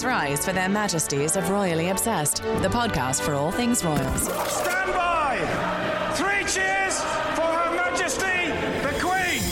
Please rise for their majesties of Royally Obsessed, the podcast for all things royals. Stand by! Three cheers for Her Majesty the Queen!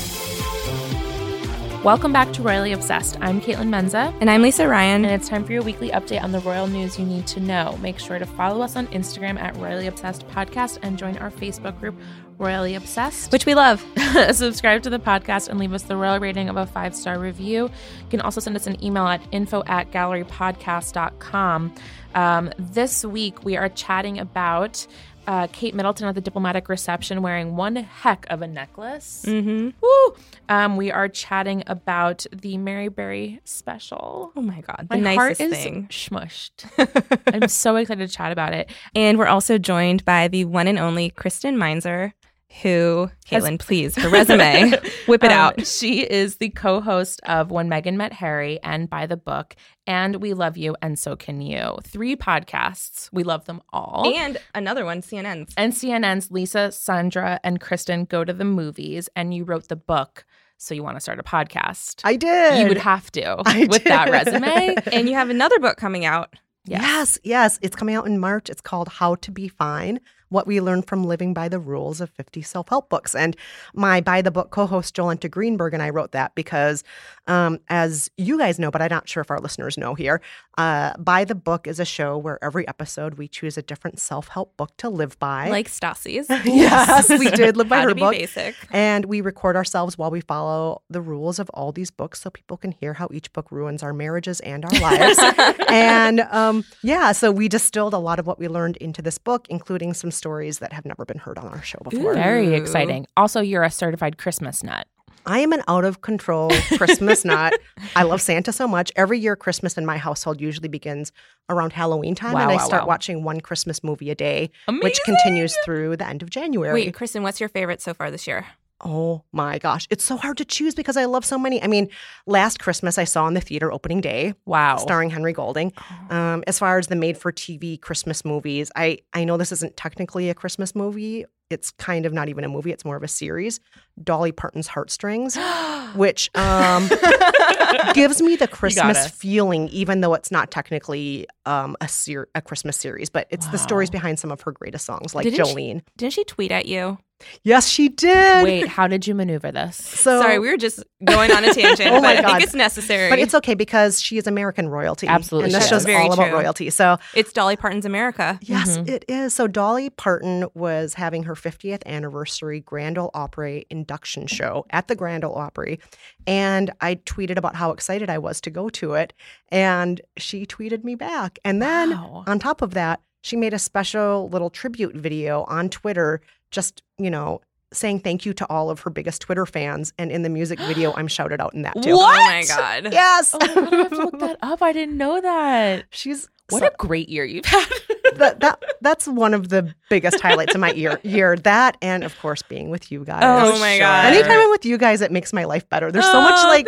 Welcome back to Royally Obsessed. I'm Kaitlin Menza. And I'm Lisa Ryan. And it's time for your weekly update on the royal news you need to know. Make sure to follow us on Instagram at Royally Obsessed Podcast and join our Facebook group, Royally Obsessed. Which we love. Subscribe to the podcast and leave us the royal rating of a five star review. You can also send us an email at info at gallerypodcast.com. Um, this week, we are chatting about uh, Kate Middleton at the diplomatic reception wearing one heck of a necklace. Mm-hmm. Woo! Um, we are chatting about the Mary Berry special. Oh my God. The My nicest heart is thing. smushed. I'm so excited to chat about it. And we're also joined by the one and only Kristen Meinzer, who, Has- Kaitlin, please, her resume, whip it Um, out. She is the co host of When Meghan Met Harry and By the Book and We Love You and So Can You. Three podcasts. We love them all. And another one, CNN's. and CNN's Lisa, Sandra, and Kristen go to the movies, and you wrote the book. So you want to start a podcast. I did. you would have to I with that resume. And you have another book coming out. Yes. yes, It's coming out in March. It's called How to Be Fine What We Learned from Living by the Rules of 50 Self Help Books. And my By the Book co host, Jolenta Greenberg, and I wrote that because, um, as you guys know, but I'm not sure if our listeners know here, uh, By the Book is a show where every episode we choose a different self help book to live by. Like Stassi's. yes, we did live by her book. basic. And we record ourselves while we follow the rules of all these books so people can hear how each book ruins our marriages and our lives. and um, yeah, so we distilled a lot of what we learned into this book, including some stories that have never been heard on our show before. Very exciting. Also, you're a certified Christmas nut. I am an out of control Christmas nut. I love Santa so much. Every year, Christmas in my household usually begins around Halloween time, Wow, and I wow, start wow. watching one Christmas movie a day, which continues through the end of January. Wait, Kristen, what's your favorite so far this year? Oh my gosh, it's so hard to choose because I love so many. I mean, last Christmas I saw in the theater opening day, Wow. starring Henry Golding. Um, as far as the made-for-TV Christmas movies, I I know this isn't technically a Christmas movie. It's kind of not even a movie; it's more of a series. Dolly Parton's Heartstrings, which um, gives me the Christmas feeling, even though it's not technically um, a ser- a Christmas series. But it's the stories behind some of her greatest songs, like Didn't she- Jolene. Didn't she tweet at you? Yes, she did. Wait, how did you maneuver this? so Sorry, we were just going on a tangent, Oh my but I God. think it's necessary. But it's okay because she is American royalty. Absolutely And this she show's is. Very all about royalty. So, It's Dolly Parton's America. yes, Mhm. it is. So, Dolly Parton was having her 50th anniversary Grand Ole Opry induction show at the Grand Ole Opry. And I tweeted about how excited I was to go to it. And she tweeted me back. And then Wow. on top of that, she made a special little tribute video on Twitter, just, you know, saying thank you to all of her biggest Twitter fans. And in the music video, I'm shouted out in that too. What? Oh my God. Yes. Oh my God, I have to look that up. I didn't know that. She's What so- a great year you've had. that, that that's one of the biggest highlights of my year. Year that, and of course, being with you guys. Oh my God. Anytime I'm with you guys, it makes my life better. There's so much Oh, like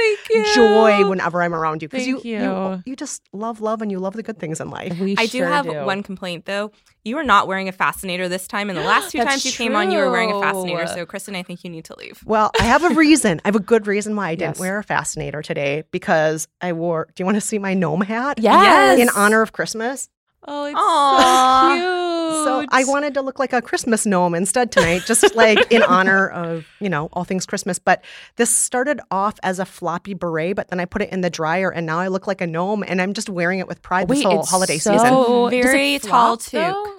joy whenever I'm around you because you, you you. you just love love and you love the good things in life. We I do sure have one complaint though. You are not wearing a fascinator this time, and the last two That's times you came on, you were wearing a fascinator. So, Kristen, I think you need to leave. Well, I have a reason. I have a good reason why I didn't Yes. wear a fascinator today because I wore. Do you want to see my gnome hat? Yes. In honor of Christmas. Oh, it's Aw. so cute. So I wanted to look like a Christmas gnome instead tonight, just like in honor of, you know, all things Christmas. But this started off as a floppy beret, but then I put it in the dryer and now I look like a gnome and I'm just wearing it with pride this Wait, whall it's holiday so- season. does it very tall flop, toque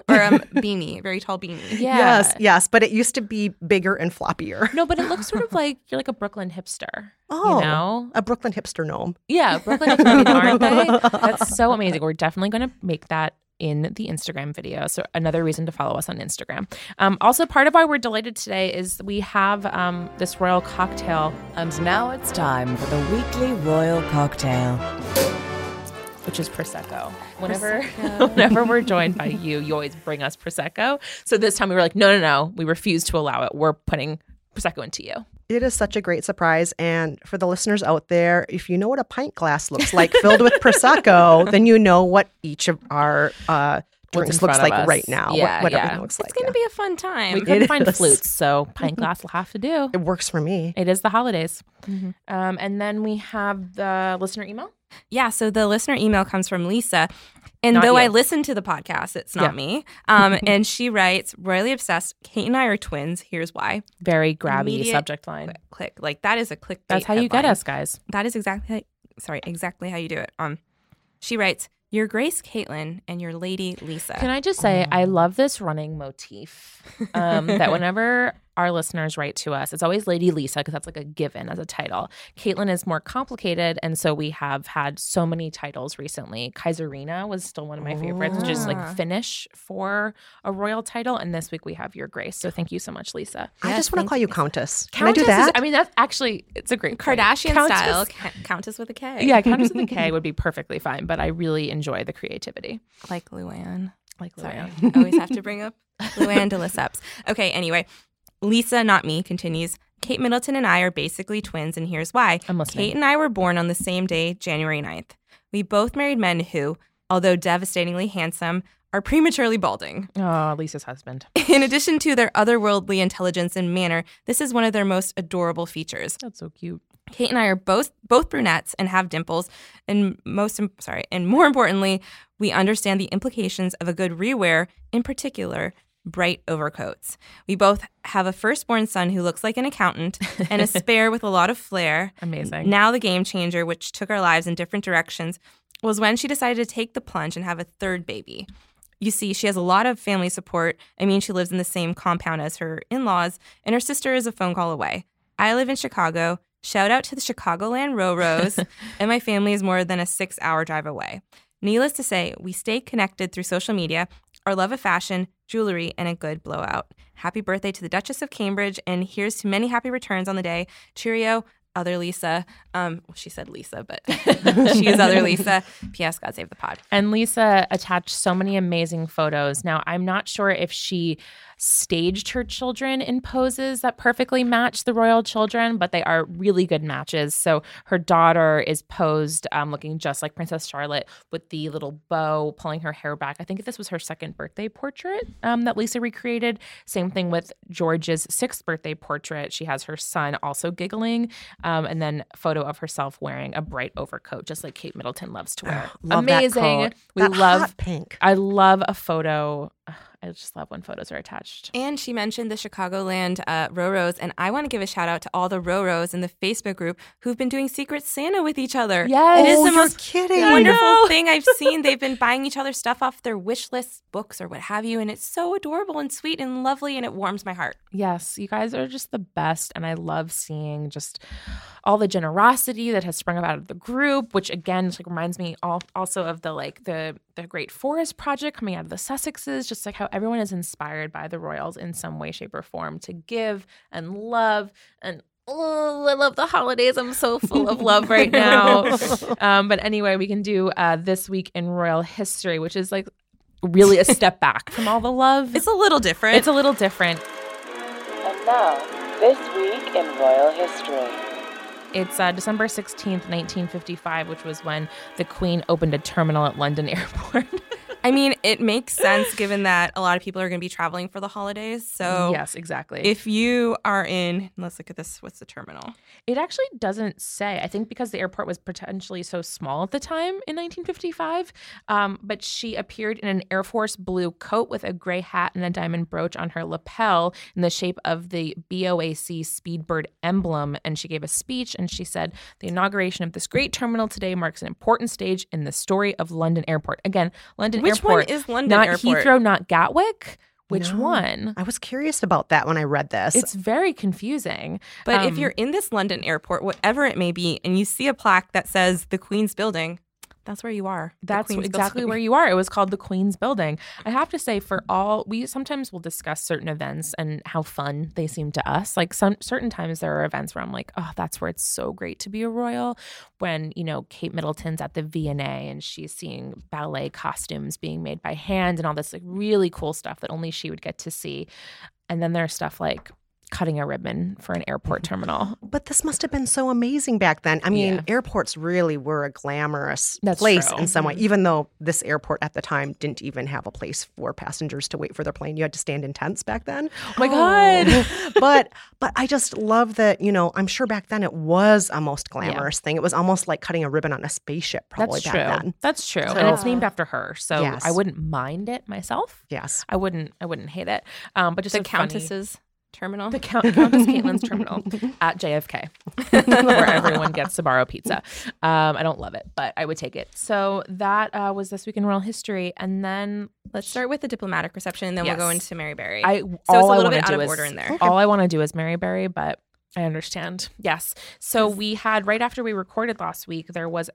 though? or um, beanie, very tall beanie. Yeah. Yes, yes, but it used to be bigger and floppier. No, but it looks sort of like you're like a Brooklyn hipster. Oh, You know? a Brooklyn hipster gnome. Yeah, Brooklyn hipsters, aren't they? That's so amazing. We're definitely going to make that in the Instagram video. So another reason to follow us on Instagram. Um, also, part of why we're delighted today is we have um, this royal cocktail, And now it's time for the weekly royal cocktail. which is prosecco. Whenever, whenever we're joined by you, you always bring us prosecco. So this time we were like, no, no, no, we refuse to allow it. We're putting prosecco into you. It is such a great surprise. And for the listeners out there, if you know what a pint glass looks like filled with Prosecco, then you know what each of our uh, drinks in looks like us. right now. what- Yeah, what, yeah. everything looks like. It's going to yeah. be a fun time. We couldn't It find is. flutes, so pint glass will have to do. It works for me. It is the holidays. Mm-hmm. Um, and then we have the listener email. Yeah, so the listener email comes from Lisa. And Not though I listen to the podcast, it's not Yeah. me. Um, and she writes, royally obsessed. Kate and I are twins. Here's why. Very grabby Immediate subject line. Click, click. Like that is a clickbait. That's how you get us, guys. That is exactly sorry, exactly how you do it. Um, she writes, "Your Grace Kaitlin and your Lady Lisa." Can I just say, I love this running motif um, that whenever our listeners write to us, it's always Lady Lisa because that's like a given as a title. Kaitlin is more complicated, and so we have had so many titles recently. Kaiserina was still one of my favorites, which is Ah. like Finnish for a royal title, and this week we have Your Grace. So thank you so much, Lisa. I just want to call you, you Countess. Can Countess I do that? Is, I mean, that's actually it's a great. Kardashian Countess- style, Ca- Countess with a K. Yeah, Countess with a K would be perfectly fine, but I really enjoy the creativity. like Luann. Like Sorry, Luann. I always have to bring up Luann de Lesseps. Okay, anyway, Lisa, not me, continues. Kate Middleton and I are basically twins, and here's why. I'm listening. Kate and I were born on the same day, January 9th. We both married men who, although devastatingly handsome, are prematurely balding. Oh, Lisa's husband. In addition to their otherworldly intelligence and manner, this is one of their most adorable features. That's so cute. Kate and I are both both brunettes and have dimples, and most sorry, and more importantly, we understand the implications of a good rewear, in particular, bright overcoats. We both have a firstborn son who looks like an accountant and a spare with a lot of flair. Amazing. Now the game changer, which took our lives in different directions, was when she decided to take the plunge and have a third baby. You see, she has a lot of family support. I mean, she lives in the same compound as her in laws, and her sister is a phone call away. I live in Chicago. Shout out to the Chicagoland Roros, and my family is more than a six hour drive away. Needless to say, we stay connected through social media, our love of fashion, jewelry, and a good blowout. Happy birthday to the Duchess of Cambridge, and here's to many happy returns on the day. Cheerio, other Lisa. Um, well, she said Lisa, but she is other Lisa. P.S. God save the pod. And Lisa attached so many amazing photos. Now, I'm not sure if she staged her children in poses that perfectly match the royal children, but they are really good matches. So her daughter is posed um, looking just like Princess Charlotte with the little bow pulling her hair back. I think this was her second birthday portrait um, that Lisa recreated. Same thing with George's sixth birthday portrait. She has her son also giggling, um, and then a photo of herself wearing a bright overcoat, just like Kate Middleton loves to wear. Love that Amazing. coat. We That love pink. I love a photo. I just love when photos are attached. And she mentioned the Chicagoland uh, Roros, and I want to give a shout out to all the Roros in the Facebook group who've been doing Secret Santa with each other. Yes. it is Oh, the most kidding. wonderful thing I've seen. They've been buying each other stuff off their wish list, books or what have you, and it's so adorable and sweet and lovely, and it warms my heart. Yes, you guys are just the best. And I love seeing just all the generosity that has sprung up out of the group, which again just like reminds me all, also of the like the the Great Forest Project coming out of the Sussexes, just like how everyone is inspired by the royals in some way, shape, or form to give and love and Oh, I love the holidays. I'm so full of love right now. Um, but anyway, we can do uh, this week in royal history, which is like really a step back from all the love. It's a little different. It's a little different. And now, this week in royal history. It's uh, December 16th, 1955, which was when the Queen opened a terminal at London Airport. I mean, it makes sense given that a lot of people are going to be traveling for the holidays. So yes, exactly. if you are in, let's look at this. What's the terminal? it actually doesn't say. I think because the airport was potentially so small at the time in 1955. Um, but she appeared in an Air Force blue coat with a gray hat and a diamond brooch on her lapel in the shape of the BOAC Speedbird emblem. And she gave a speech and she said, The inauguration of this great terminal today marks an important stage in the story of London Airport. Again, London Which one Airport. is London not Airport? Heathrow, not Gatwick. Which No. one? I was curious about that when I read this. It's very confusing. But if Um, you're in this London airport, whatever it may be, and you see a plaque that says the Queen's Building, that's where you are. The That's Queen's exactly Building. where you are. It was called the Queen's Building. I have to say, for all we sometimes will discuss certain events and how fun they seem to us. Like some certain times there are events where I'm like, oh, that's where it's so great to be a royal. When you know Kate Middleton's at the V and A and she's seeing ballet costumes being made by hand and all this like really cool stuff that only she would get to see. And then there's stuff like cutting a ribbon for an airport terminal. But this must have been so amazing back then. I mean, Yeah. airports really were a glamorous That's place true. in some way, even though this airport at the time didn't even have a place for passengers to wait for their plane. You had to stand in tents back then. Oh my god. but but I just love that, you know, I'm sure back then it was a most glamorous thing. It was almost like cutting a ribbon on a spaceship probably That's back true. then. That's true. and it's named after her. So Yes. I wouldn't mind it myself. Yes. I wouldn't I wouldn't hate it. Um but just The a funny- Countess's terminal. the Count, Countess Kaitlin's terminal at JFK, where everyone gets to borrow pizza. Um, I don't love it, but I would take it. So that uh, was this week in royal history, and then Let's start with the diplomatic reception, and then we'll go Yes. into Mary Berry. I so all it's a little bit out of is- order in there. All I want to do is Mary Berry, but I understand. Yes. So we had right after we recorded last week, there was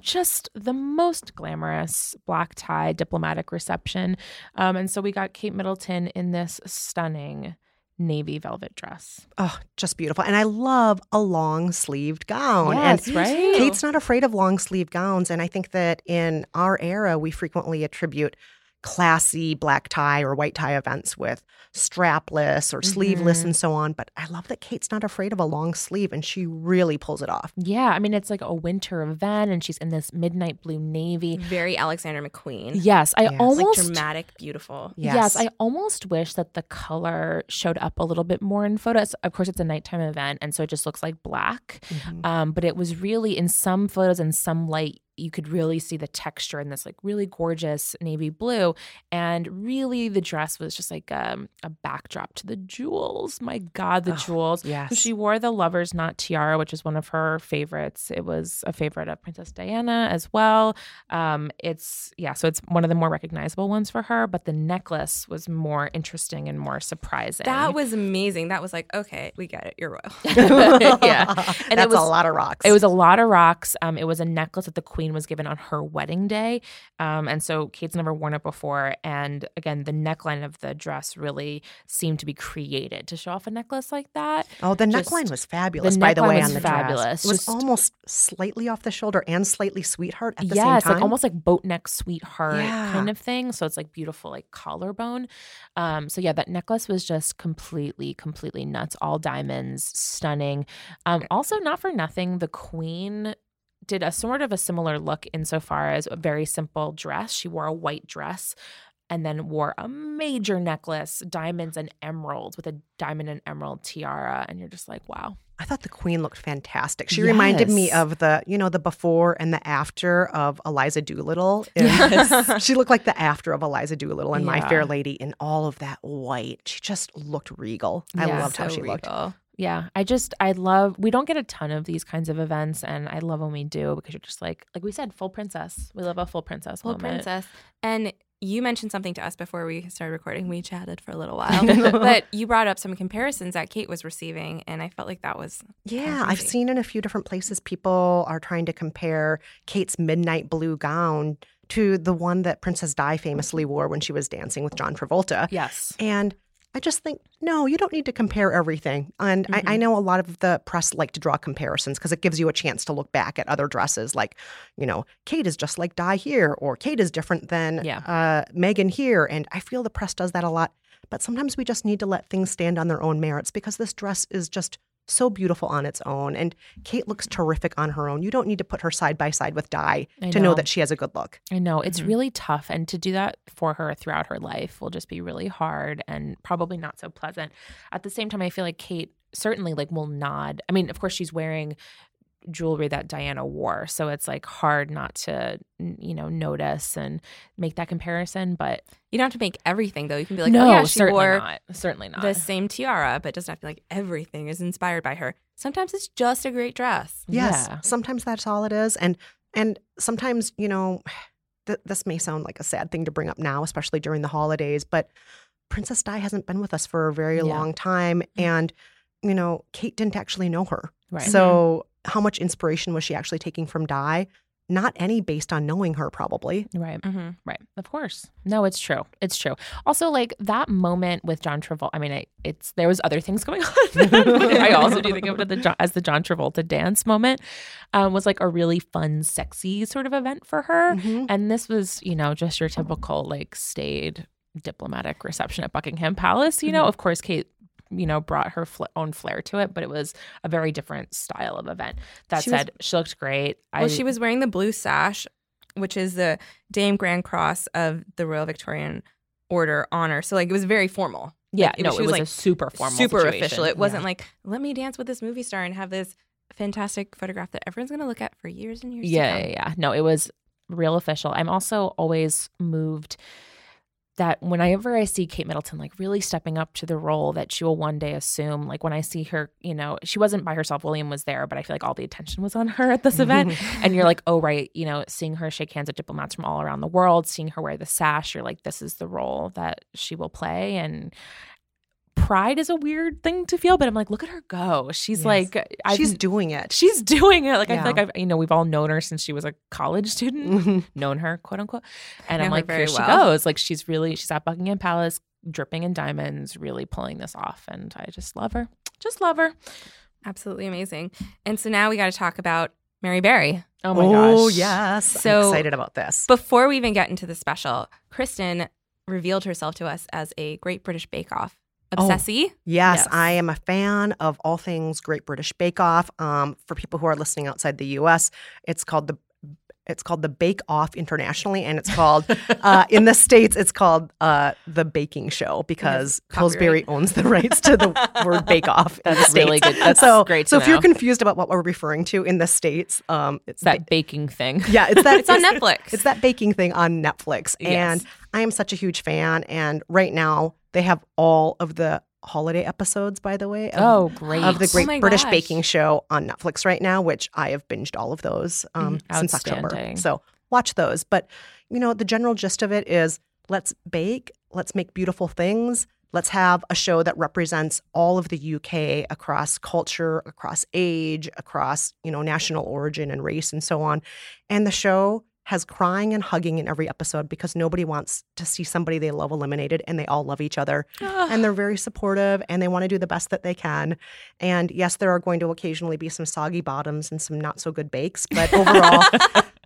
just the most glamorous black tie diplomatic reception, um, and so we got Kate Middleton in this stunning navy velvet dress. Oh, just beautiful. And I love a long sleeved gown. Yes, and right? Kate's not afraid of long sleeved gowns. And I think that in our era, we frequently attribute classy black tie or white tie events with strapless or sleeveless Mhm. and so on. But I love that Kate's not afraid of a long sleeve and she really pulls it off. Yeah, I mean it's like a winter event, and she's in this midnight blue navy. Very Alexander McQueen. Yes, I Yes. Like almost Like dramatic, beautiful. Yes. I almost wish that the color showed up a little bit more in photos. Of course, it's a nighttime event, and so it just looks like black. Mhm. Um, but it was really in some photos and some light, you could really see the texture in this like really gorgeous navy blue, and really the dress was just like um, a backdrop to the jewels. My God, the Oh, jewels! yes. She wore the Lover's Knot tiara, which is one of her favorites. It was a favorite of Princess Diana as well. Um, it's yeah, so it's one of the more recognizable ones for her. But the necklace was more interesting and more surprising. That was amazing. That was like, okay, we get it. You're royal. yeah, and That's it was a lot of rocks. It was a lot of rocks. Um, it was a necklace that the queen was given on her wedding day. Um, and so Kate's never worn it before. And again, the neckline of the dress really seemed to be created to show off a necklace like that. Oh, the just- neckline was fabulous, the by the way, was on the fabulous. dress. It was Just- almost slightly off the shoulder and slightly sweetheart at the yes, same time. Yeah, like almost like boat neck sweetheart Yeah. kind of thing. So it's like beautiful, like collarbone. Um, so yeah, that necklace was just completely, completely nuts. All diamonds, stunning. Um, also, not for nothing, the queen did a sort of a similar look insofar as a very simple dress. She wore a white dress and then wore a major necklace, diamonds and emeralds with a diamond and emerald tiara. And you're just like, wow. I thought the queen looked fantastic. She reminded me of the, you know, the before and the after of Eliza Doolittle. Yes. she looked like the after of Eliza Doolittle in My Fair Lady in all of that white. She just looked regal. I Yeah, loved how So she looked. Regal. Yeah, I just I love we don't get a ton of these kinds of events and I love when we do because you're just like like we said full princess. We love a full princess Full moment. princess. And you mentioned something to us before we started recording. We chatted for a little while, but you brought up some comparisons that Kate was receiving, and I felt like that was Yeah, I've seen in a few different places people are trying to compare Kate's midnight blue gown to the one that Princess Di famously wore when she was dancing with John Travolta. Yes. And I just think, no, you don't need to compare everything. And I, I know a lot of the press like to draw comparisons because it gives you a chance to look back at other dresses, like, you know, Kate is just like Di here, or Kate is different than Yeah. uh, Meghan here. And I feel the press does that a lot. But sometimes we just need to let things stand on their own merits because this dress is just so beautiful on its own. And Kate looks terrific on her own. You don't need to put her side by side with Di I to know know. that she has a good look. I know it's Mhm. really tough and to do that for her throughout her life will just be really hard and probably not so pleasant. At the same time I feel like Kate certainly like will nod. I mean, of course she's wearing jewelry that Diana wore, so it's like hard not to you know notice and make that comparison, but you don't have to make everything though. You can be like, oh, no, oh yeah, she certainly wore not. Certainly not. the same tiara, but it doesn't have to be like everything is inspired by her. Sometimes it's just a great dress. Yes, Yeah. sometimes that's all it is, and and sometimes you know, th- this may sound like a sad thing to bring up now, especially during the holidays, but Princess Di hasn't been with us for a very Yeah. long time, mm. and you know, Kate didn't actually know her, Right. so how much inspiration was she actually taking from Di? Not any based on knowing her, probably. Right. Mm-hmm. Right. Of course. No, it's true. It's true. Also, like that moment with John Travolta. I mean, I, it's there was other things going on. I also do think of it the, John- as the John Travolta dance moment. Um, was like a really fun, sexy sort of event for her. Mhm. And this was, you know, just your typical like staid diplomatic reception at Buckingham Palace. You know, of course, Kate you know, brought her fl- own flair to it, but it was a very different style of event. That She was- said, she looked great. Well, she was wearing the blue sash, which is the Dame Grand Cross of the Royal Victorian Order honor. So like it was very formal. yeah, Like, no, she it was like a super formal, super situation. official. It wasn't Yeah. like let me dance with this movie star and have this fantastic photograph that everyone's gonna look at for years and years. to yeah, come. yeah, yeah. No, it was real official. I'm also always moved that whenever I see Kate Middleton like really stepping up to the role that she will one day assume, like when I see her, you know, she wasn't by herself, William was there, but I feel like all the attention was on her at this event. and you're like, oh, right, you know, seeing her shake hands with diplomats from all around the world, seeing her wear the sash, you're like, this is the role that she will play. And pride is a weird thing to feel, but I'm like, look at her go. She's Yes. like, I've, She's doing it. she's doing it. Like I Yeah. feel like I've you know we've all known her since she was a college student, Mhm. known her quote unquote, and I'm like very here she goes. Like she's really she's at Buckingham Palace, dripping in diamonds, really pulling this off, and I just love her. Just love her. Absolutely amazing. And so now we got to talk about Mary Berry. Oh my gosh. oh gosh. yes, So- I'm excited about this. Before we even get into the special, Kristen revealed herself to us as a Great British Bake Off Oh. Yes, Yes. I am a fan of all things Great British Bake Off. Um, for people who are listening outside the U.S., it's called the it's called the Bake Off internationally, and it's called uh, in the states it's called uh, the Baking Show because. Pillsbury owns the rights to the word Bake Off. That's really States. good. That's so great So if you're confused about what we're referring to in the states, um, it's That baking thing. yeah, it's that It's on Netflix. It's that baking thing on Netflix. And Yes. I am such a huge fan. And right now they have all of the holiday episodes, by the way. Of, Oh, great. Of the Oh Great my British gosh. Baking Show on Netflix right now, which I have binged all of those um, since October. So watch those. But, you know, the general gist of it is let's bake, let's make beautiful things. Let's have a show that represents all of the UK across culture, across age, across, you know, national origin and race and so on. And the show has crying and hugging in every episode because nobody wants to see somebody they love eliminated and they all love each other. and they're very supportive and they want to do the best that they can. And yes, there are going to occasionally be some soggy bottoms and some not so good bakes, but overall,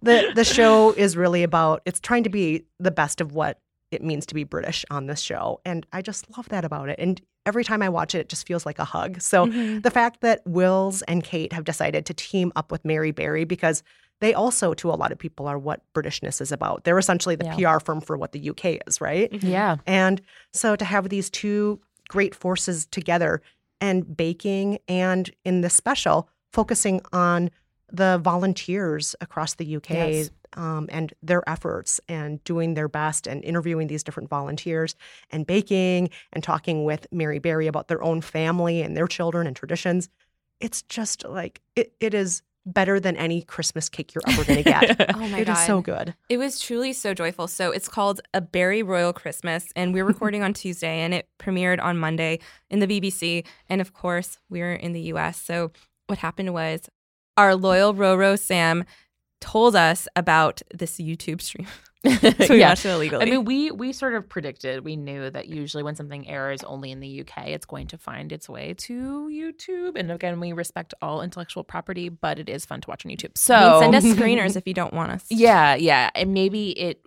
the the show is really about it's trying to be the best of what it means to be British on this show. And I just love that about it. And every time I watch it, it just feels like a hug. So mm-hmm. the fact that Wills and Kate have decided to team up with Mary Berry because they also, to a lot of people, are what Britishness is about. They're essentially the Yeah. PR firm for what the UK is, right? Yeah. And so to have these two great forces together and baking and in this special, focusing on the volunteers across the UK Yes. um, and their efforts and doing their best and interviewing these different volunteers and baking and talking with Mary Berry about their own family and their children and traditions. It's just like it, it is better than any Christmas cake you're ever going to get. Oh my It god. It is so good. It was truly so joyful. So it's called A Berry Royal Christmas, and we're recording on Tuesday, and it premiered on Monday in the BBC. And of course, we're in the US. So what happened was our loyal Roro Sam told us about this YouTube stream. so we Yeah. watched it illegally. I mean, we we sort of predicted. We knew that usually when something airs only in the UK, it's going to find its way to YouTube. And again, we respect all intellectual property, but it is fun to watch on YouTube. So I mean, send us screeners if you don't want us. Yeah, yeah. And maybe it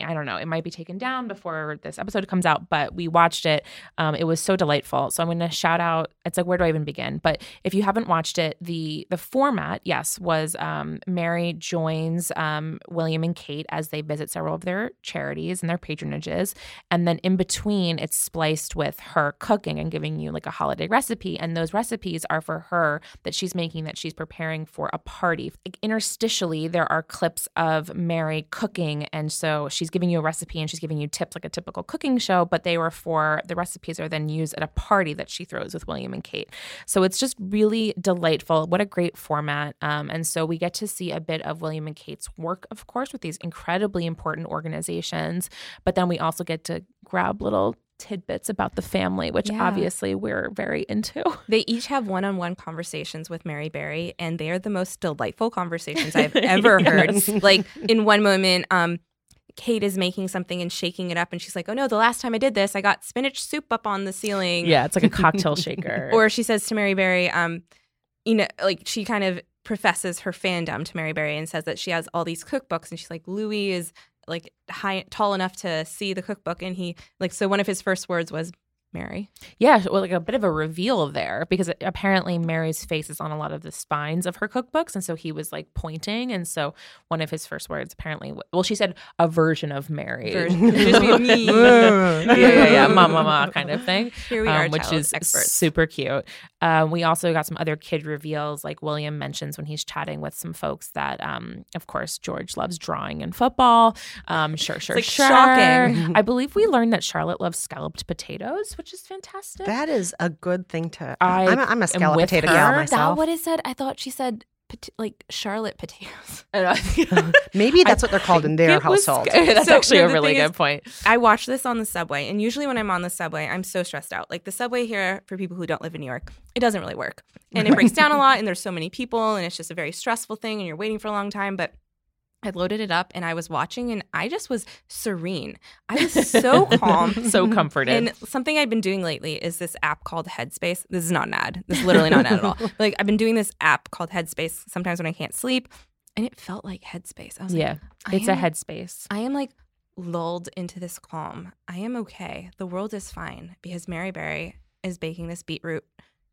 I don't know, it might be taken down before this episode comes out, but we watched it. Um, it was so delightful. So I'm gonna shout out it's like where do I even begin? But if you haven't watched it, the the format, yes, was um, Mary joins um, William and Kate as they visit several of their charities and their patronages. And then in between it's spliced with her cooking and giving you like a holiday recipe. And those recipes are for her that she's making that she's preparing for a party. Like interstitially, there are clips of Mary cooking. And so she's giving you a recipe and she's giving you tips like a typical cooking show, but they were for the recipes are then used at a party that she throws with William and Kate. So it's just really delightful. What a great format. Um, and so we get to see a bit of William and Kate's work, of course, with these incredibly important organizations. But then we also get to grab little tidbits about the family, which Yeah. obviously we're very into. They each have one on one conversations with Mary Berry, and they are the most delightful conversations I've ever Yes. heard. Like, in one moment, um, Kate is making something and shaking it up, and she's like, Oh no, the last time I did this, I got spinach soup up on the ceiling. Yeah, it's like a cocktail shaker. Or she says to Mary Berry, um, you know, like she kind of professes her fandom to Mary Berry and says that she has all these cookbooks, and she's like, Louis is like high, tall enough to see the cookbook, and he like so one of his first words was Mary. Yeah, well, like a bit of a reveal there because apparently Mary's face is on a lot of the spines of her cookbooks, and so he was like pointing, and so one of his first words apparently, well, she said a version of Mary, Version. Me. yeah, yeah, yeah, ma, ma, ma kind of thing. Here we are, um, which is experts. super cute. Um, we also got some other kid reveals, like William mentions when he's chatting with some folks that, um, of course, George loves drawing and football. Um, sure, sure, like sure. shocking. I believe we learned that Charlotte loves scalloped potatoes, which is fantastic. That is a good thing to. I I'm a, I'm a am scallop potato her. gal That Is that myself. what it said? I thought she said pot- like Charlotte potatoes. Maybe that's what they're called in their It was- household. That's So, actually no, a really good is- point. I watch this on the subway, and usually when I'm on the subway, I'm so stressed out. Like the subway here, for people who don't live in New York, it doesn't really work, and it breaks down a lot, and there's so many people, and it's just a very stressful thing, and you're waiting for a long time. But I loaded it up, and I was watching, and I just was serene. I was so calm. so comforted. And something I've been doing lately is this app called Headspace. This is not an ad. This is literally not an ad at all. Like I've been doing this app called Headspace sometimes when I can't sleep, and it felt like Headspace. I was like, yeah, I it's a headspace. I am like lulled into this calm. I am okay. The world is fine because Mary Berry is baking this beetroot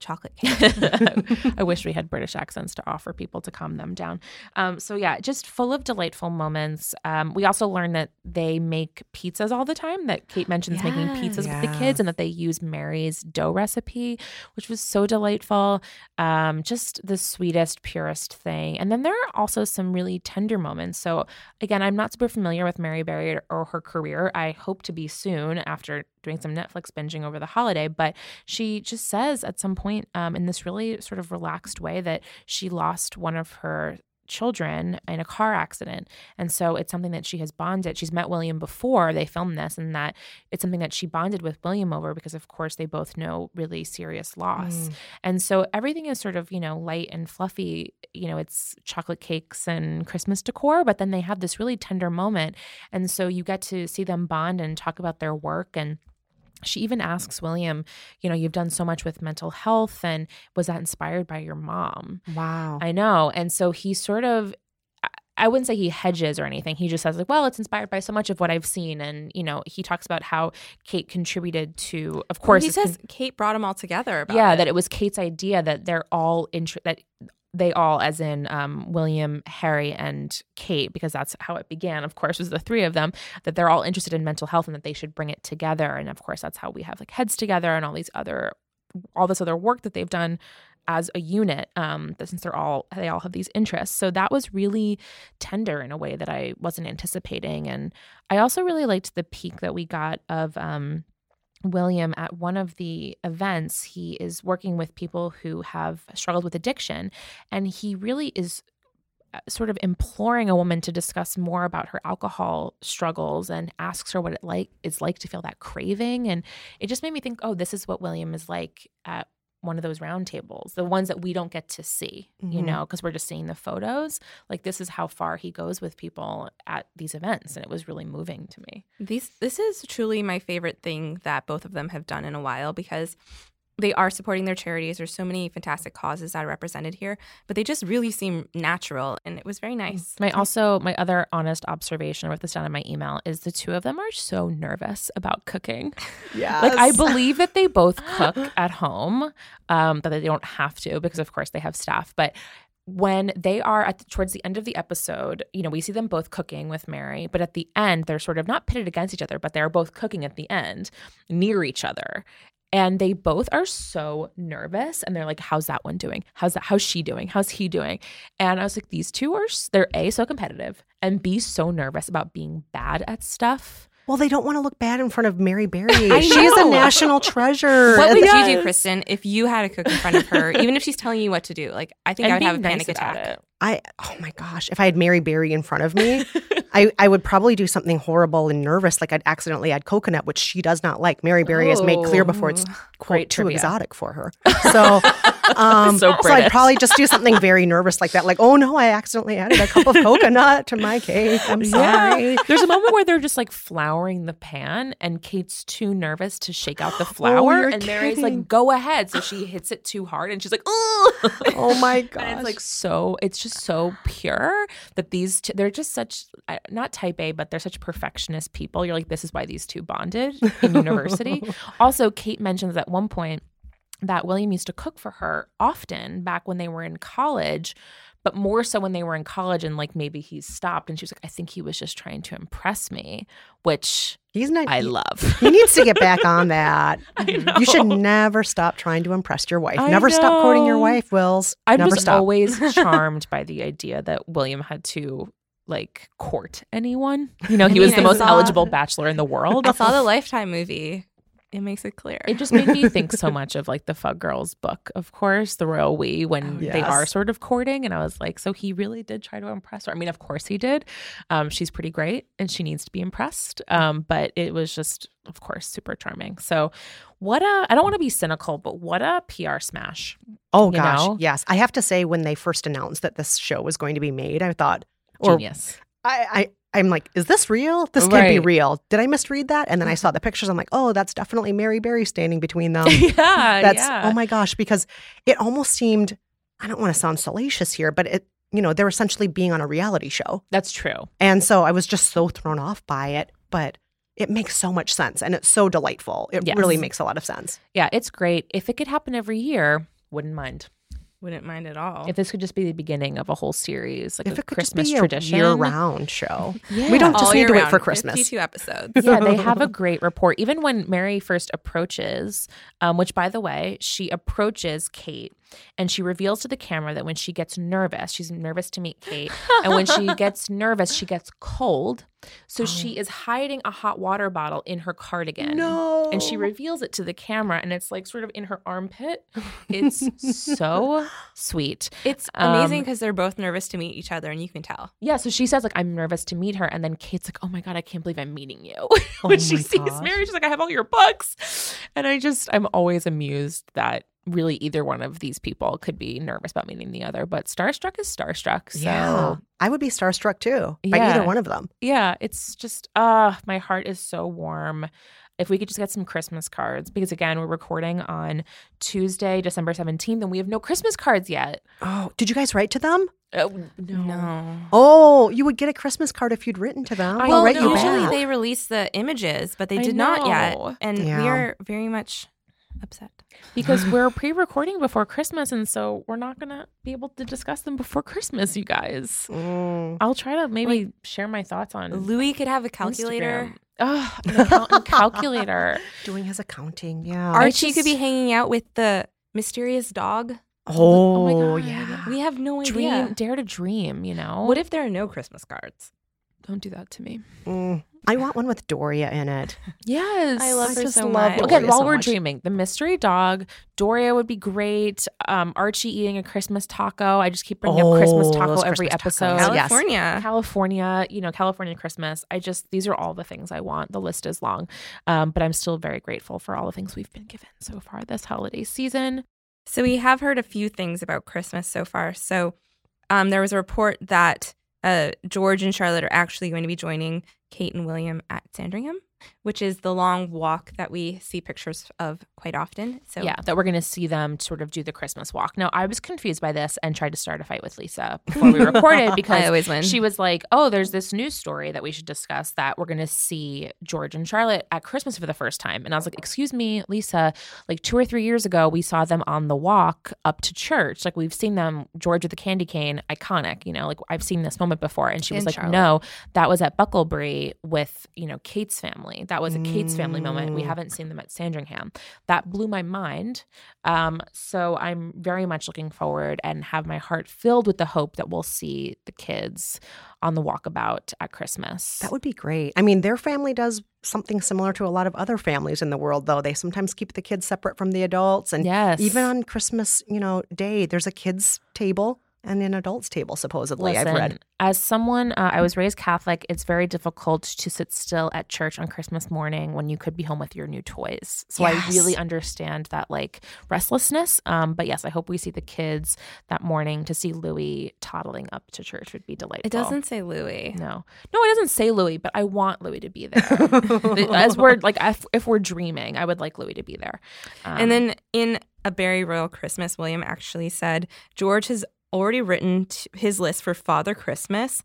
chocolate cake. I wish we had British accents to offer people to calm them down. Um, so yeah, just full of delightful moments. Um, we also learned that they make pizzas all the time. That Kate mentions making pizzas with the kids, and that they use Mary's dough recipe, which was so delightful. Um, just the sweetest, purest thing. And then there are also some really tender moments. So again, I'm not super familiar with Mary Berry or her career. I hope to be soon after doing some Netflix binging over the holiday. But she just says at some point um, in this really sort of relaxed way that she lost one of her children in a car accident. And so it's something that she has bonded. She's met William before they filmed this, and that it's something that she bonded with William over because, of course, they both know really serious loss. And so everything is sort of, you know, light and fluffy. You know, it's chocolate cakes and Christmas decor, but then they have this really tender moment. And so you get to see them bond and talk about their work and she even asks William, you know, you've done so much with mental health and was that inspired by your mom? Wow. I know. And so he sort of I- wouldn't say he hedges or anything. He just says like, well, it's inspired by so much of what I've seen and, you know, he talks about how Kate contributed to of course he it's con- says Kate brought them all together. About yeah, it. that it was Kate's idea that they're all intr- that they all, as in um, William, Harry, and Kate, because that's how it began. Of course, was the three of them that they're all interested in mental health and that they should bring it together. And of course, that's how we have like heads together and all these other, all this other work that they've done as a unit. Um, since they're all they all have these interests, so that was really tender in a way that I wasn't anticipating. And I also really liked the peek that we got of. Um, William at one of the events, he is working with people who have struggled with addiction, and he really is uh, sort of imploring a woman to discuss more about her alcohol struggles and asks her what it like is like to feel that craving and it just made me think oh this is what William is like at one of those round tables the ones that we don't get to see you Mhm. know because we're just seeing the photos like this is how far he goes with people at these events and it was really moving to me These this is truly my favorite thing that both of them have done in a while because they are supporting their charities. There's so many fantastic causes that are represented here, but they just really seem natural and it was very nice. My also my other honest observation, I wrote this down in my email, is the two of them are so nervous about cooking. Yeah. Like I believe that they both cook at home, um, that they don't have to because of course they have staff, but when they are at the, towards the end of the episode, you know, we see them both cooking with Mary, but at the end they're sort of not pitted against each other, but they're both cooking at the end near each other. And they both are so nervous and they're like, how's that one doing? How's that? How's she doing? How's he doing? And I was like, these two are they're A, so competitive and B, so nervous about being bad at stuff. Well, they don't want to look bad in front of Mary Berry. I She is a national treasure. What would you do, Kristen, if you had to cook in front of her, even if she's telling you what to do? Like, I think I would have a nice panic attack. it. I oh my gosh, if I had Mary Berry in front of me, I, I would probably do something horrible and nervous, like I'd accidentally add coconut, which she does not like. Mary Berry has made clear before it's quote Great too trivia. exotic for her. So, um, So I'd probably just do something very nervous like that, like oh no, I accidentally added a cup of coconut to my cake. I'm sorry. Yeah. There's a moment where they're just like flouring the pan, and Kate's too nervous to shake out the Oh, flour, you're and Mary's kidding. like, "Go ahead." So she hits it too hard, and she's like, "Oh!" Oh my gosh. And it's like so. It's just so pure that these two, they're just such. Not type A, but they're such perfectionist people. You're like, this is why these two bonded in university. also, Kate mentions at one point that William used to cook for her often back when they were in college, but more so when they were in college and like maybe he's stopped. And she was like, I think he was just trying to impress me, which He's not. I he- love. He needs to get back on that. You should never stop trying to impress your wife. I never stop courting your wife, Wills. I'm never just stop. always charmed by the idea that William had to like court anyone. You know, he I was the I most saw- eligible bachelor in the world. I saw the Lifetime movie. It makes it clear. It just made me think so much of like the Fug Girls book, of course, the Royal We, when Oh, they are sort of courting. And I was like, so he really did try to impress her. I mean, of course he did. Um, she's pretty great and she needs to be impressed. Um, but it was just, of course, super charming. So, what a, I don't want to be cynical, but what a PR smash. Oh gosh, know? yes. I have to say, when they first announced that this show was going to be made, I thought, or Genius. I, I, I'm like, is this real? This can't be real. Did I misread that? And then I mm. saw the pictures. I'm like, oh, that's definitely Mary Berry standing between them. yeah. That's yeah. oh my gosh, because it almost seemed. I don't want to sound salacious here, but it, you know, they're essentially being on a reality show, That's true. and so I was just so thrown off by it. But it makes so much sense, and it's so delightful. It Yes. really makes a lot of sense. Yeah, it's great. If it could happen every year, wouldn't mind. Wouldn't mind at all. If this could just be the beginning of a whole series, like if a it could Christmas just be tradition. a year-round show, Yeah. we don't just All need to wait for Christmas. 52 episodes. yeah, they have a great rapport. Even when Mary first approaches, um, which by the way, she approaches Kate and she reveals to the camera that when she gets nervous, she's nervous to meet Kate. and when she gets nervous, she gets cold. So she is hiding a hot water bottle in her cardigan. no, And she reveals it to the camera and it's like sort of in her armpit. It's so sweet. It's amazing Um, because they're both nervous to meet each other, and you can tell. Yeah, so she says like I'm nervous to meet her, and then Kate's like, "Oh my god, I can't believe I'm meeting you." when Oh she my sees. Mary, she's like, "I have all your books," and I just I'm always amused that really either one of these people could be nervous about meeting the other, but starstruck is starstruck. So yeah, I would be starstruck too by either one of them. yeah, it's just uh my heart is so warm. If we could just get some Christmas cards, because again, we're recording on Tuesday, December 17th, and we have no Christmas cards yet. Oh, did you guys write to them? Oh, no. Oh, you would get a Christmas card if you'd written to them. I They'll well, write you usually back. they release the images, but they did not yet, and Yeah. we are very much upset. because we're pre-recording before Christmas, and so we're not gonna be able to discuss them before Christmas, you guys. Mm. I'll try to maybe share my thoughts on Louis could have a calculator. Instagram. Ugh, an accountant calculator. Doing his accounting, yeah. Archie could be hanging out with the mysterious dog. oh, my God. yeah. We have no idea. Dream, dare to dream. You know. What if there are no Christmas cards? Don't do that to me. Mm. I want one with Doria in it. Yes, I love I her just so love much. Doria Okay, while so we're much. dreaming, the mystery dog, Doria would be great. Um, Archie eating a Christmas taco. I just keep bringing up Christmas Oh, taco those every Christmas episode. tacos. Yes. California. California, you know, California Christmas. I just, these are all the things I want. The list is long. Um, but I'm still very grateful for all the things we've been given so far this holiday season. So we have heard a few things about Christmas so far. So um, there was a report that uh, George and Charlotte are actually going to be joining Kate and William at Sandringham, which is the long walk that we see pictures of quite often. So yeah, that we're going to see them sort of do the Christmas walk. Now, I was confused by this and tried to start a fight with Lisa before we recorded because I always win. she was like, "Oh, there's this news story that we should discuss that we're going to see George and Charlotte at Christmas for the first time." And I was like, "Excuse me, Lisa, like 2 or 3 years ago, we saw them on the walk up to church. Like we've seen them George with the candy cane, iconic, you know, like I've seen this moment before." And she was And like, Charlotte. "No, that was at Bucklebury with, you know, Kate's family. That was a Kate's family moment. We Mm. haven't seen them at Sandringham." That blew my mind. Um, so I'm very much looking forward and have my heart filled with the hope that we'll see the kids on the walkabout at Christmas. That would be great. I mean, their family does something similar to a lot of other families in the world, though. They sometimes keep the kids separate from the adults. And yes. even on Christmas, you know, day, there's a kids' table and an adults' table, supposedly. I've read. As someone, uh, I was raised Catholic. It's very difficult to sit still at church on Christmas morning when you could be home with your new toys. So I really understand that like restlessness. Um, but yes, I hope we see the kids that morning to see Louis toddling up to church would be delightful. it doesn't say Louis. No, no, it doesn't say Louis, but I want Louis to be there. As we're like, if, if we're dreaming, I would like Louis to be there. Um, And then in a Berry Royal Christmas, William actually said George has already written t- his list for Father Christmas,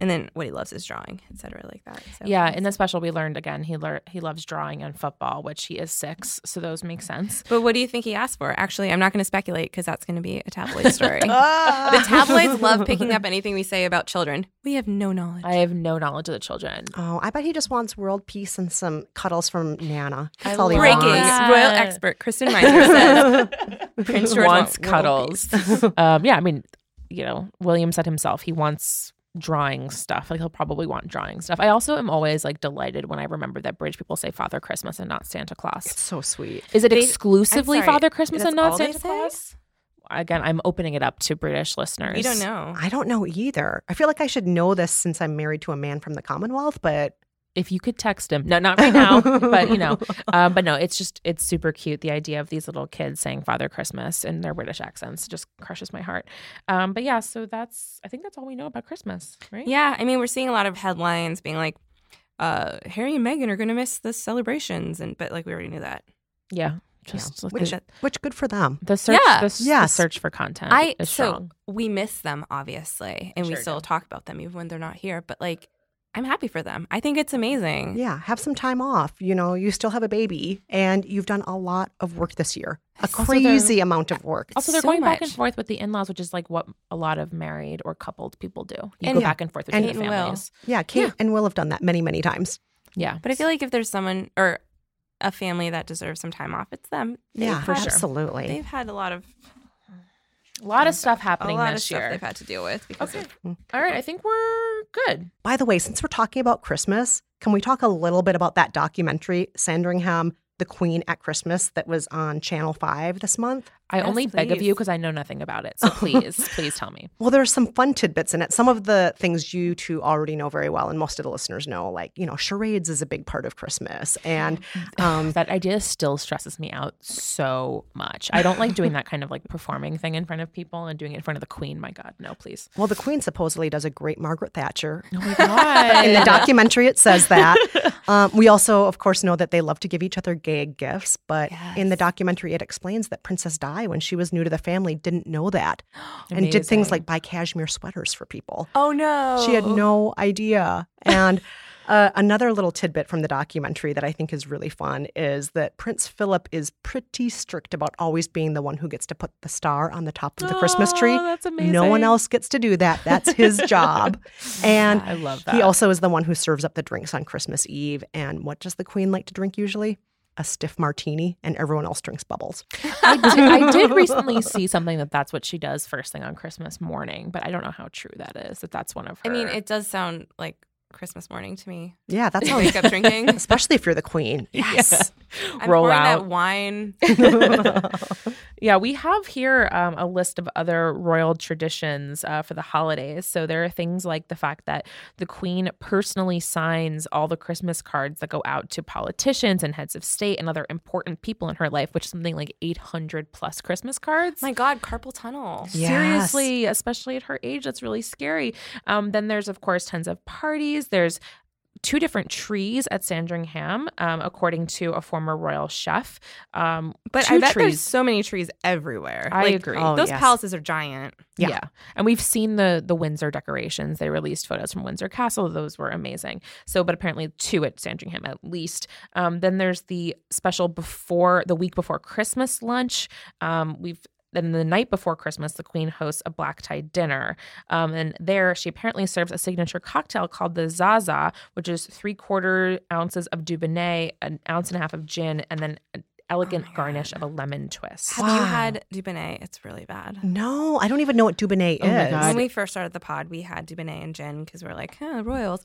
and then what he loves is drawing, etc. Like that. So Yeah, in the special we learned again he lear- he loves drawing and football, which he is six, so those make sense. But what do you think he asked for? Actually, I'm not going to speculate because that's going to be a tabloid story. the tabloids love picking up anything we say about children. We have no knowledge. I have no knowledge of the children. Oh, I bet he just wants world peace and some cuddles from Nana. That's I all he Breaking wants. that. royal expert Kristen Meinzer says Prince George wants want cuddles. um, yeah, I mean, you know, William said himself he wants drawing stuff. Like he'll probably want drawing stuff. I also am always like delighted when I remember that British people say Father Christmas and not Santa Claus. It's so sweet. Is it They- exclusively sorry, Father Christmas and not Santa say? Claus? Again, I'm opening it up to British listeners. You don't know. I don't know either. I feel like I should know this since I'm married to a man from the Commonwealth, but If you could text him, no, not right now, but you know, um, but no, it's just it's super cute. The idea of these little kids saying Father Christmas in their British accents just crushes my heart. Um, but yeah, so that's I think that's all we know about Christmas, right? Yeah, I mean, we're seeing a lot of headlines being like, uh, Harry and Meghan are going to miss the celebrations, and but like we already knew that. yeah. Just look which, at which good for them. the search. Yeah. the, s- the search for content. I is so strong. we miss them obviously, and we still do. talk about them even when they're not here. But like, I'm happy for them. I think it's amazing. Yeah, have some time off. You know, you still have a baby and you've done a lot of work this year. A Also, crazy amount of work. Also, they're so going back and forth with the in-laws, which is like what a lot of married or coupled people do. You And- go Yeah. back and forth And- between the Kate and Will. families. Yeah, Kate Yeah. and Will have done that many, many times. Yeah, But I feel like if there's someone or a family that deserves some time off, it's them. They've Yeah, had- absolutely. They've had a lot of a lot of um, stuff a happening lot of this stuff year. they've had to deal with because Okay. of hmm. All right, I think we're good. By the way, since we're talking about Christmas, can we talk a little bit about that documentary, Sandringham, The Queen at Christmas, that was on Channel 5 this month? I Yes, only beg of you because I know nothing about it. So please, please tell me. Well, there's some fun tidbits in it. Some of the things you two already know very well, and most of the listeners know, like, you know, charades is a big part of Christmas. And um, That idea still stresses me out so much. I don't like doing that kind of like performing thing in front of people and doing it in front of the queen. My God, no, please. well, the Queen supposedly does a great Margaret Thatcher. Oh my God. In the documentary, it says that. Um, we also, of course, know that they love to give each other gag gifts, but in the documentary, it explains that Princess Di, when she was new to the family, didn't know that and did things like buy cashmere sweaters for people. oh no, She had no idea. And uh, another little tidbit from the documentary that I think is really fun is that Prince Philip is pretty strict about always being the one who gets to put the star on the top of the Christmas tree. Oh, that's No one else gets to do that. That's his job. And I love that. he also is the one who serves up the drinks on Christmas Eve. And what does the Queen like to drink usually? A stiff martini, and everyone else drinks bubbles. I did, I did recently see something that that's what she does first thing on Christmas morning, but I don't know how true that is. That that's one of her. I mean, it does sound like Christmas morning to me. Yeah, that's how. Wake up drinking. Especially if you're the Queen. Yes. I'm Roll pouring out. that wine. Yeah, we have here um, a list of other royal traditions uh, for the holidays. So there are things like the fact that the queen personally signs all the Christmas cards that go out to politicians and heads of state and other important people in her life, which is something like 800 plus Christmas cards. My God, carpal tunnel. Yes. Seriously, especially at her age, that's really scary. Um, then there's, of course, tons of parties. There's two different trees at Sandringham, um, according to a former royal chef. Um, But two I bet there's trees. so many trees everywhere. I Like, agree. Oh, Those yes. palaces are giant. Yeah. Yeah. And we've seen the the Windsor decorations. They released photos from Windsor Castle. Those were amazing. So, but apparently two at Sandringham at least. Um, then there's the special before the week before Christmas lunch. Um, we've then the night before Christmas, the Queen hosts a black tie dinner. Um, and there, she apparently serves a signature cocktail called the Zaza, which is three quarter ounces of Dubonnet, an ounce and a half of gin, and then elegant my garnish God. of a lemon twist. Have you had Dubonnet? It's really bad. No, I don't even know what Dubonnet Oh my is. God. When we first started the pod, we had Dubonnet and gin because we are like, huh, royals.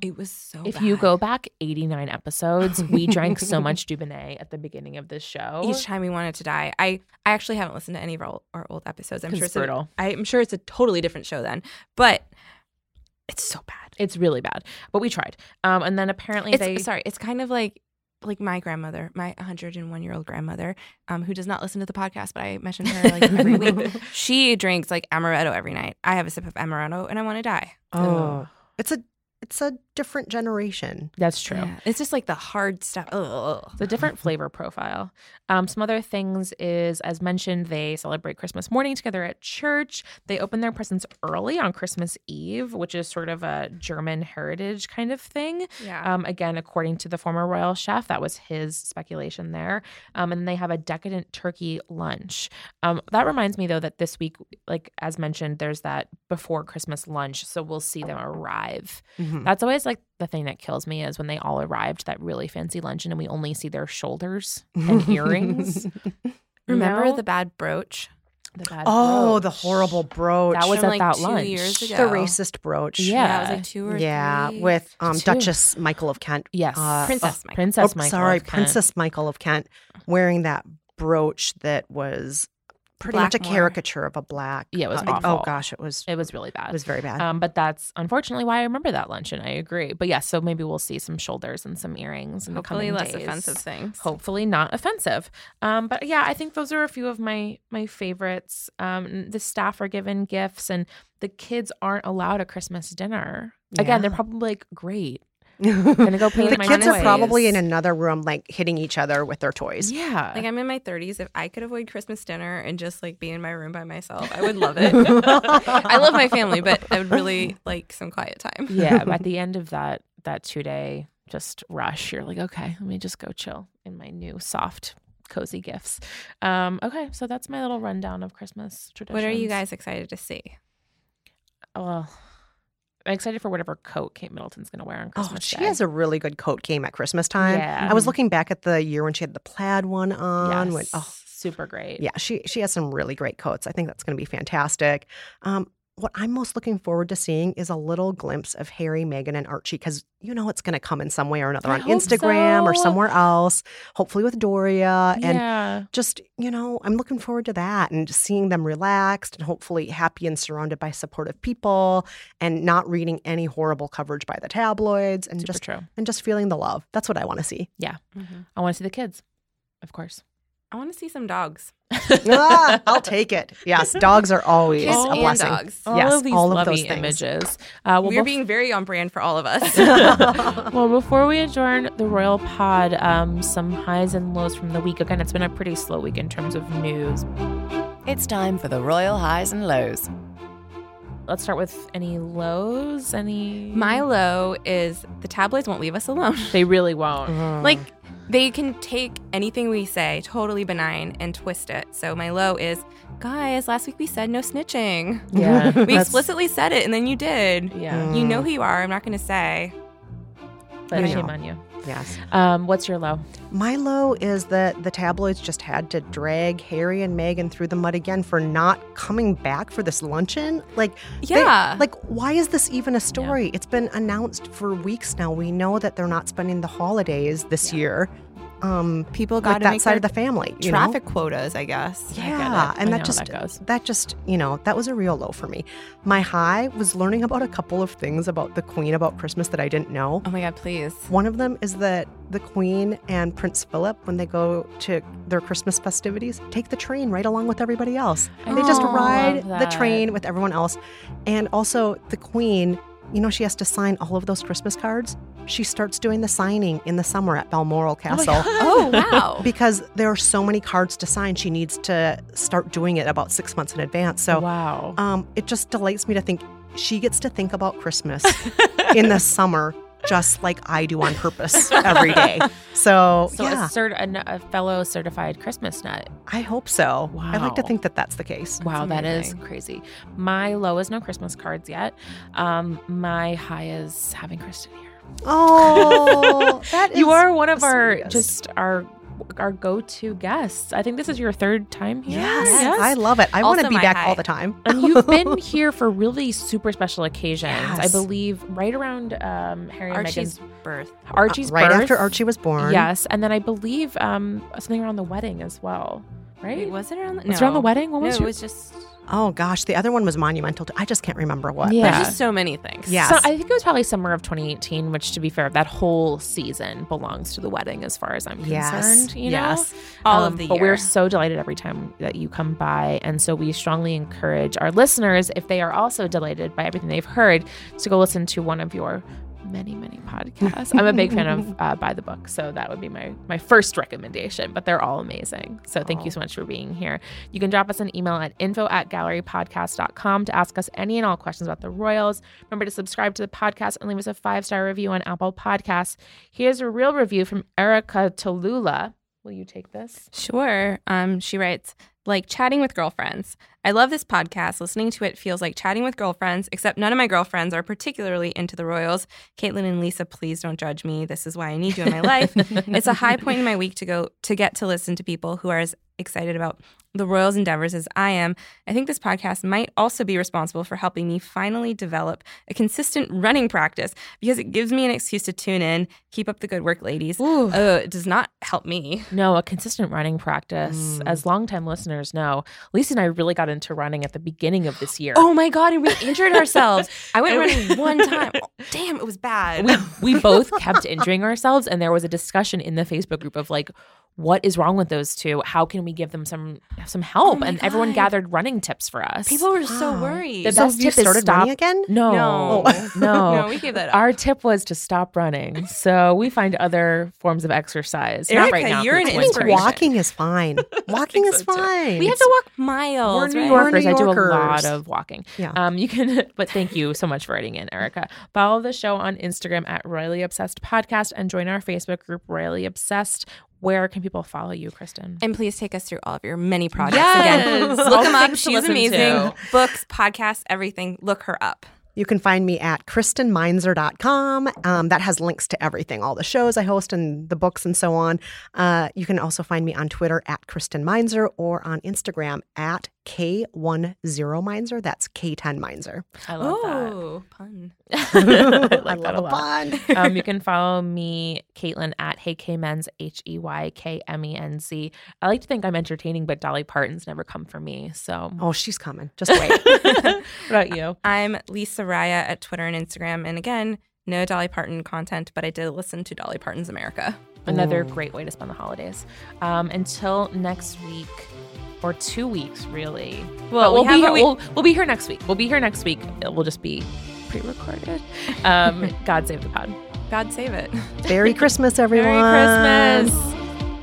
It was so If you go back 89 episodes, we drank so much Dubonnet at the beginning of this show. each time we wanted to die. I, I actually haven't listened to any of our, our old episodes. I'm 'Cause sure it's it's brutal. A, I'm sure it's a totally different show then, but it's so bad. It's really bad, but we tried. Um, and then apparently It's they sorry. It's kind of like like my grandmother, my 101 year old grandmother, um, who does not listen to the podcast, but I mention her like every week. She drinks like amaretto every night. I have a sip of amaretto and I want to die. Oh, it's a it's a different generation. That's true. Yeah, It's just like the hard stuff. Ugh. It's a different flavor profile. Um, some other things is, as mentioned, they celebrate Christmas morning together at church. They open their presents early on Christmas Eve, which is sort of a German heritage kind of thing. Yeah. Um, again, according to the former royal chef, that was his speculation there. Um, and they have a decadent turkey lunch. Um, that reminds me, though, that this week, like as mentioned, there's that before Christmas lunch. So we'll see them arrive. Mhm. That's always like the thing that kills me is when they all arrived that really fancy luncheon and we only see their shoulders and earrings. Remember No. the bad brooch? The bad Oh, the horrible brooch. That was From, at like, that two lunch. years ago. the racist brooch. Yeah. it was like two or Yeah, three. with um, Duchess Michael of Kent. Yes, Uh, Princess oh, Michael. Princess oh, Michael. sorry, of Kent. Princess Michael of Kent, wearing that brooch that was pretty much a blackamoor. caricature of a black. Yeah, it was uh, awful. Oh gosh, it was. It was really bad. It was very bad. Um, but that's unfortunately why I remember that luncheon. I agree. But yes, so maybe we'll see some shoulders and some earrings in Hopefully the less coming days. offensive things. Hopefully not offensive. Um, but yeah, I think those are a few of my my favorites. Um, the staff are given gifts, and the kids aren't allowed a Christmas dinner. Again, they're probably like, great. Gonna go paint the my kids are toys. probably in another room, like hitting each other with their toys. Yeah. Like I'm in my 30s. If I could avoid Christmas dinner and just like be in my room by myself, I would love it. I love my family, but I would really like some quiet time. yeah. At the end of that that two day just rush, you're like, okay, let me just go chill in my new soft, cozy gifts. Um, okay, so that's my little rundown of Christmas traditions. What are you guys excited to see? Well, I'm excited for whatever coat Kate Middleton's going to wear on Christmas. Oh, she Day. has a really good coat game at Christmas time. Yeah. I was looking back at the year when she had the plaid one on. When, oh, super great. yeah, she she has some really great coats. I think that's going to be fantastic. Um, what I'm most looking forward to seeing is a little glimpse of Harry, Meghan, and Archie because you know it's going to come in some way or another I on hope Instagram or somewhere else. Hopefully with Doria and just you know i'm looking forward to that and just seeing them relaxed and hopefully happy and surrounded by supportive people and not reading any horrible coverage by the tabloids and Super just true. and just feeling the love that's what i want to see Yeah. Mm-hmm. I want to see the kids, of course. I want to see some dogs. ah, i'll take it yes dogs are always Kids a and blessing dogs. All yes of these all of lovely those things images. Uh, well, We're bef- being very on brand for all of us. well, before we adjourn the Royal Pod, um, some highs and lows from the week. Again, it's been a pretty slow week in terms of news. It's time for the royal highs and lows. Let's start with any lows. Any My low is the tabloids won't leave us alone. They really won't. Mm. like they can take anything we say totally benign and twist it. So my low is, guys, last week we said no snitching. Yeah, We that's- explicitly said it and then you did. Yeah, You know who you are. I'm not going to say. but shame on you. Yes Um, what's your low? my low is that the tabloids just had to drag harry and meghan through the mud again for not coming back for this luncheon like they- Yeah. like, why is this even a story? It's been announced for weeks now. We know that they're not spending the holidays this year. Um, People got that side of the family. you know? traffic quotas, I guess. Yeah, it. and I that just that, that just you know that was a real low for me. My high was learning about a couple of things about the Queen about Christmas that I didn't know. Oh my God, please. One of them is that the Queen and Prince Philip, when they go to their Christmas festivities, take the train right along with everybody else. I They just ride the train with everyone else. And also, the Queen, you know, she has to sign all of those Christmas cards. She starts doing the signing in the summer at Balmoral Castle. Oh, wow. Because there are so many cards to sign, she needs to start doing it about six months in advance. So wow. um, it just delights me to think she gets to think about Christmas in the summer just like I do on purpose every day. So, So yeah, a, cert- a, fellow certified Christmas nut. I hope so. Wow. I like to think that that's the case. Wow, that is crazy. My low is no Christmas cards yet. Um, my high is having Kristen here. Oh, that is you are one of our sweetest. just our our go-to guests. I think this is your third time here. Yes, I love it. I want to be back high. all the time. and you've been here for really super special occasions. I believe right around um, Harry and Archie's Meghan's birth. Archie's right birth. after Archie was born. Yes, and then I believe um, something around the wedding as well. Right? Wait, was it around the It's around the wedding. What No, was it your- was just, Oh gosh, the other one was monumental. To, I just can't remember what. Yeah. there's just so many things. Yeah. So I think it was probably summer of 2018, which to be fair, that whole season belongs to the wedding as far as I'm Yes. concerned. You know? yes. All Um, of the But year. we're so delighted every time that you come by. And so we strongly encourage our listeners, if they are also delighted by everything they've heard, to go listen to one of your many, many podcasts. I'm a big fan of uh, By the Book, so that would be my my first recommendation. But they're all amazing. So thank you so much for being here. You can drop us an email at info at gallerypodcast.com to ask us any and all questions about the Royals. Remember to subscribe to the podcast and leave us a five star review on Apple Podcasts. Here's a real review from Erica Tallulah. Will you take this? Sure. Um, she writes, like chatting with girlfriends. I love this podcast. Listening to it feels like chatting with girlfriends, except none of my girlfriends are particularly into the Royals. Kaitlin and Lisa, please don't judge me. This is why I need you in my life. it's a high point in my week to go to get to listen to people who are as excited about the Royals endeavors as I am. I think this podcast might also be responsible for helping me finally develop a consistent running practice because it gives me an excuse to tune in. Keep up the good work, ladies. Ooh. Uh, it does not help me. No, a consistent running practice. As longtime listeners know, Lisa and I really got into running at the beginning of this year. Oh my god, and we injured ourselves. I went running one time. Oh, damn, it was bad. we we both kept injuring ourselves and there was a discussion in the facebook group of like what is wrong with those two how can we give them some some help my and everyone gathered running tips for us People were so worried. the So best have you tip is stop running again? no No. no No, we gave that up. our tip was to stop running so we find other forms of exercise not right Erica, now You're an it's I think walking is fine. Walking is so, too. fine. we have to walk miles. We're New right? Yorkers. We're New I do a lot of walking. Yeah. Um, you can, but thank you so much for writing in, Erica. Follow the show on Instagram at Royally Obsessed Podcast and join our Facebook group, Royally Obsessed. Where can people follow you, Kristen? And please take us through all of your many projects Yes. again. Look them up. She's amazing. to. Books, podcasts, everything. Look her up. You can find me at kristenmeinzer.com. Um, that has links to everything, all the shows I host and the books and so on. Uh, you can also find me on Twitter at Kristen Meinzer or on Instagram at K10Meinzer. That's K10 Meinzer. I love Oh, pun. I like I that a love a lot. pun. um, you can follow me, Kaitlin, at Hey K Men's H E Y K M E N Z. I like to think I'm entertaining, but Dolly Parton's never come for me. So, Oh, she's coming. Just wait. what about you? I'm Lisa Ryan at Twitter and Instagram. And again, no Dolly Parton content, but I did listen to Dolly Parton's America. Another great way to spend the holidays. Um, until next week, or two weeks, really. Well, we'll we be here. a week- We'll, we'll be here next week. We'll be here next week. It will just be pre-recorded. Um, God save the pod. God save it. Merry Christmas, everyone. Merry Christmas.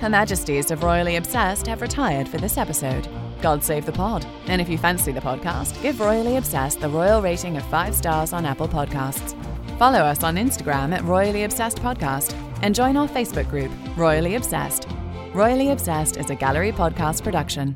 Her Majesties of Royally Obsessed have retired for this episode. God save the pod. And if you fancy the podcast, give Royally Obsessed the royal rating of five stars on Apple Podcasts. Follow us on Instagram at Royally Obsessed Podcast and join our Facebook group, Royally Obsessed. Royally Obsessed is a gallery podcast production.